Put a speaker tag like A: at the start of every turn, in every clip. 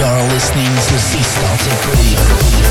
A: You're listening to Z Celtic Radio.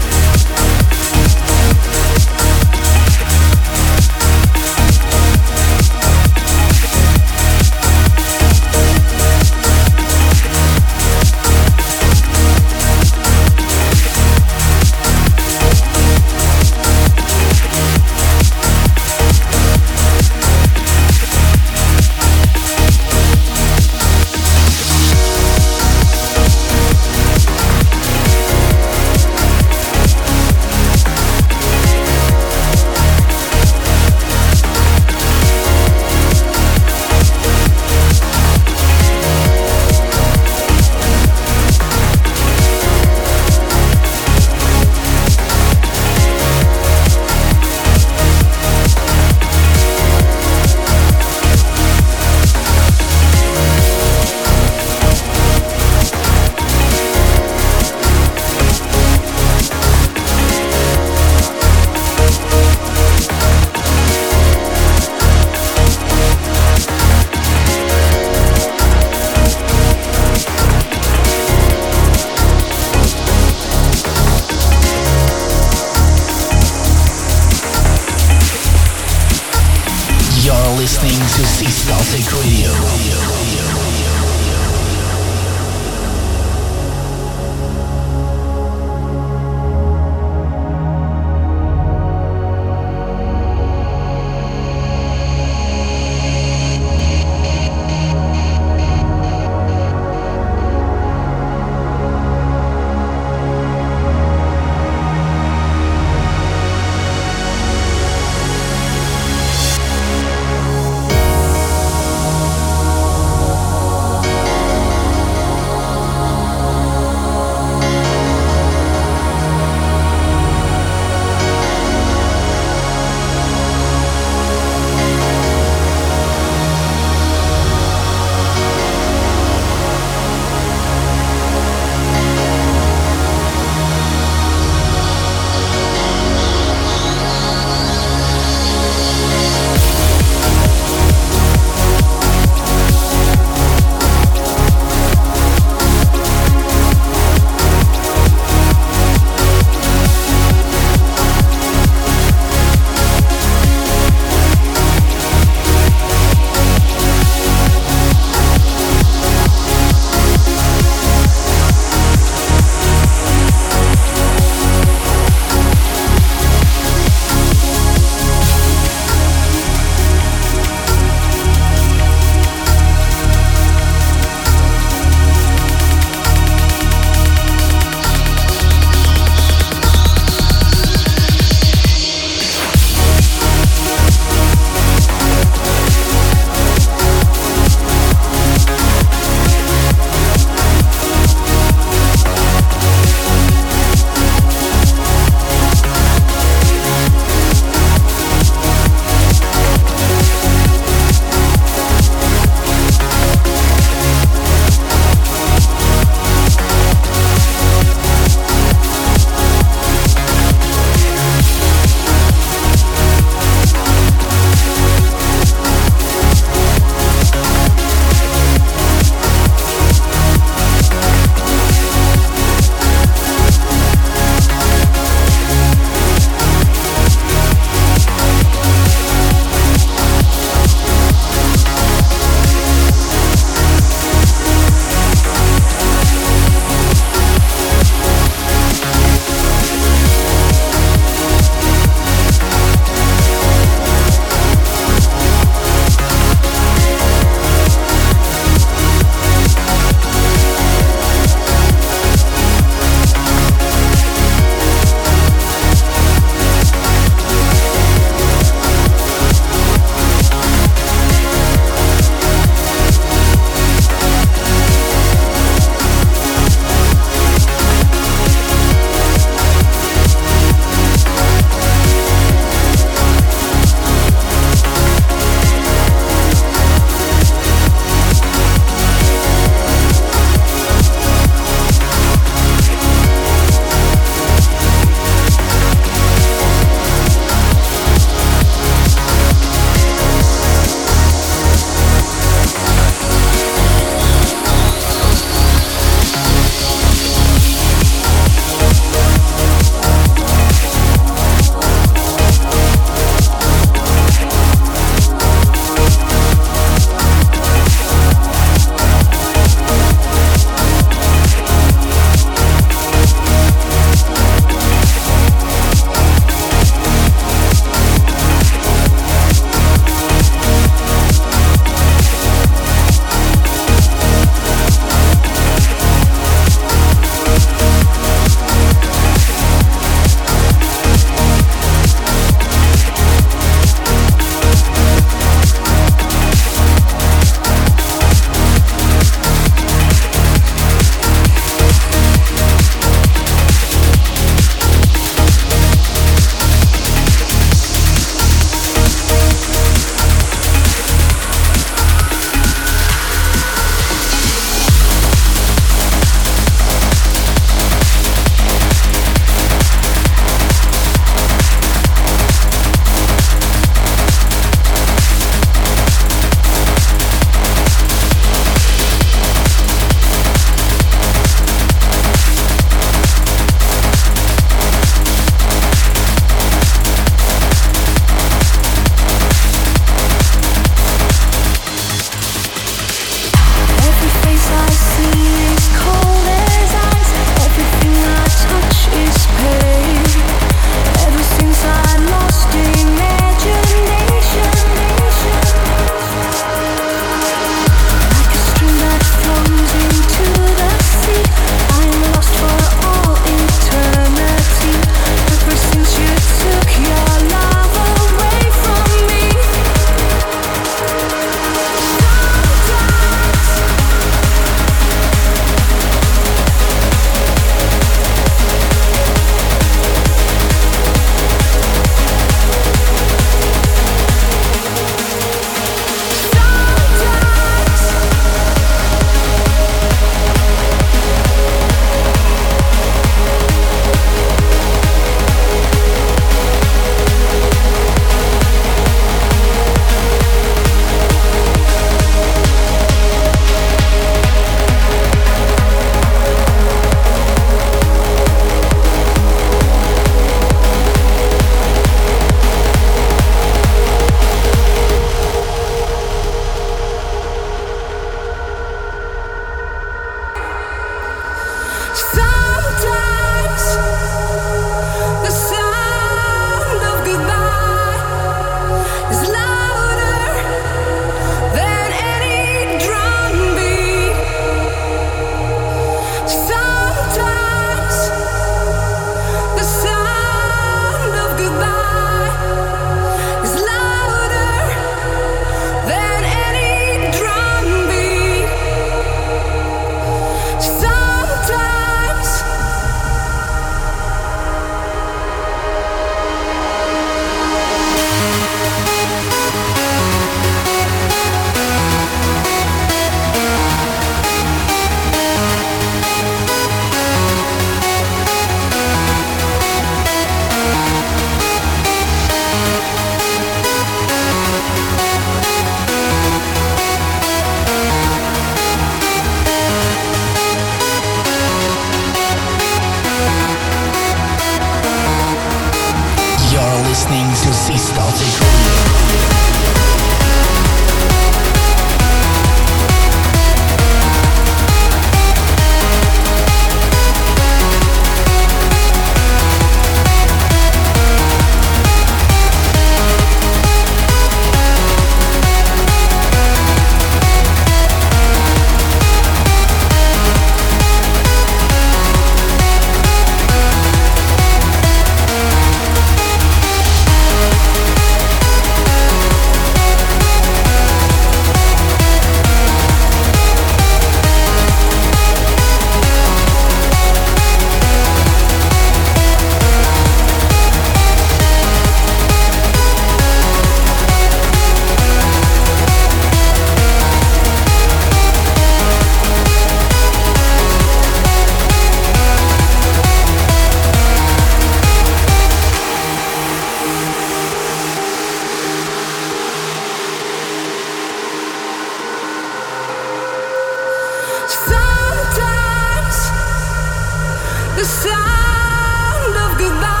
B: the sound of goodbye.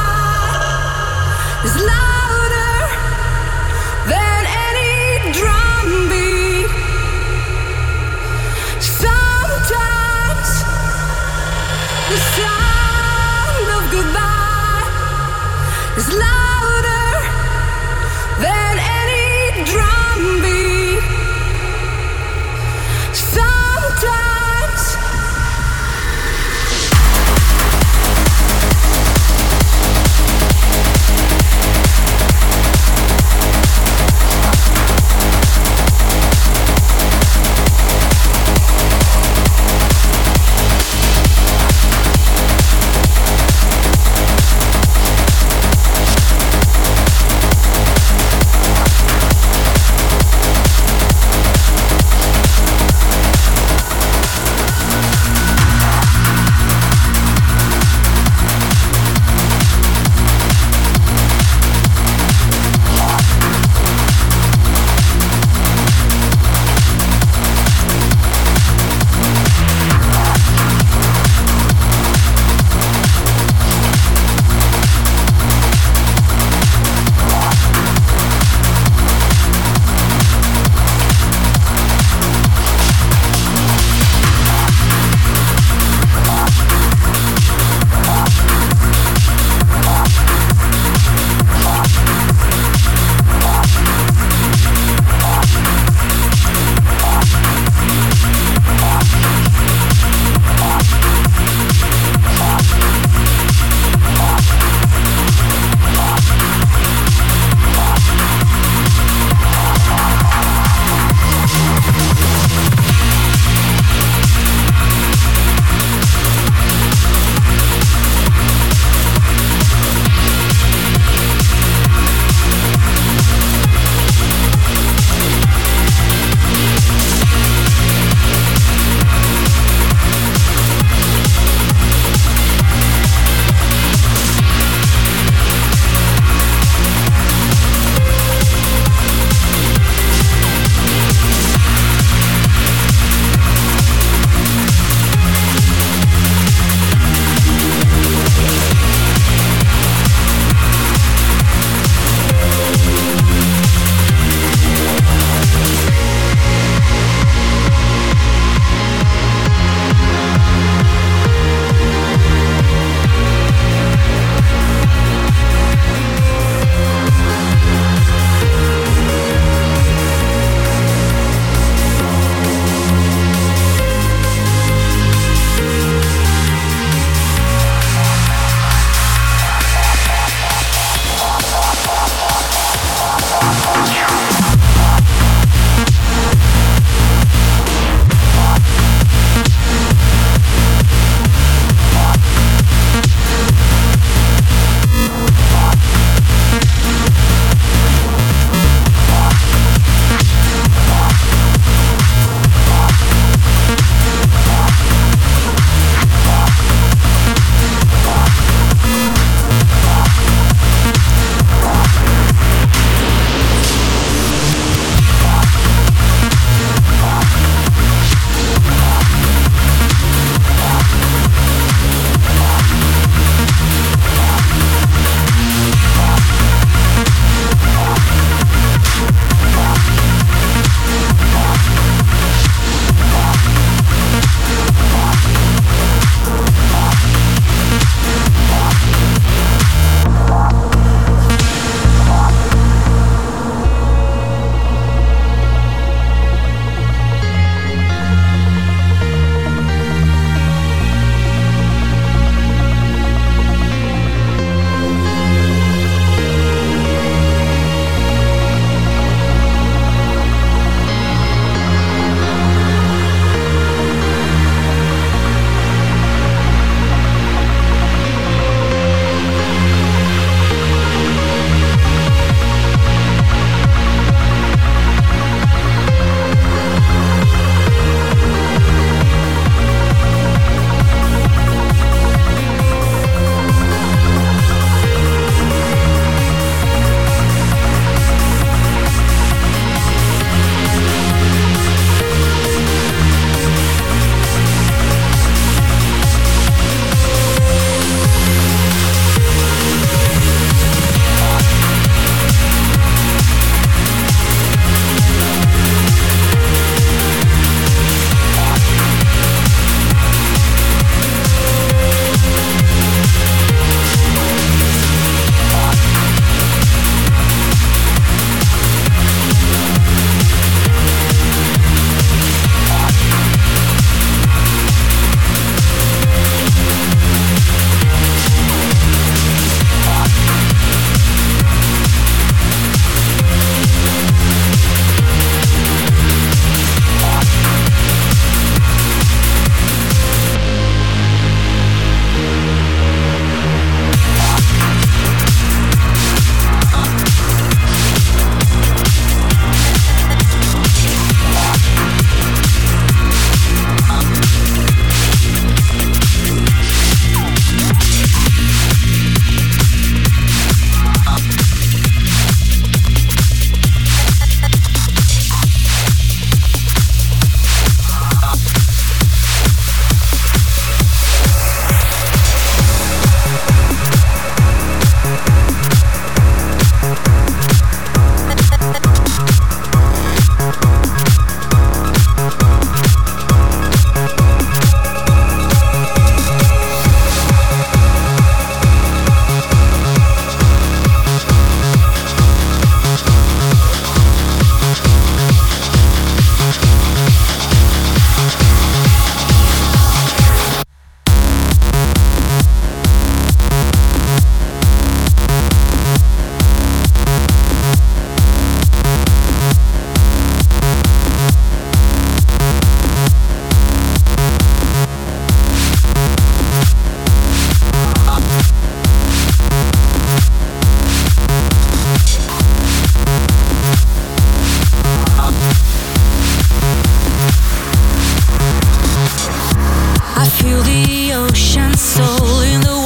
B: ocean soul in the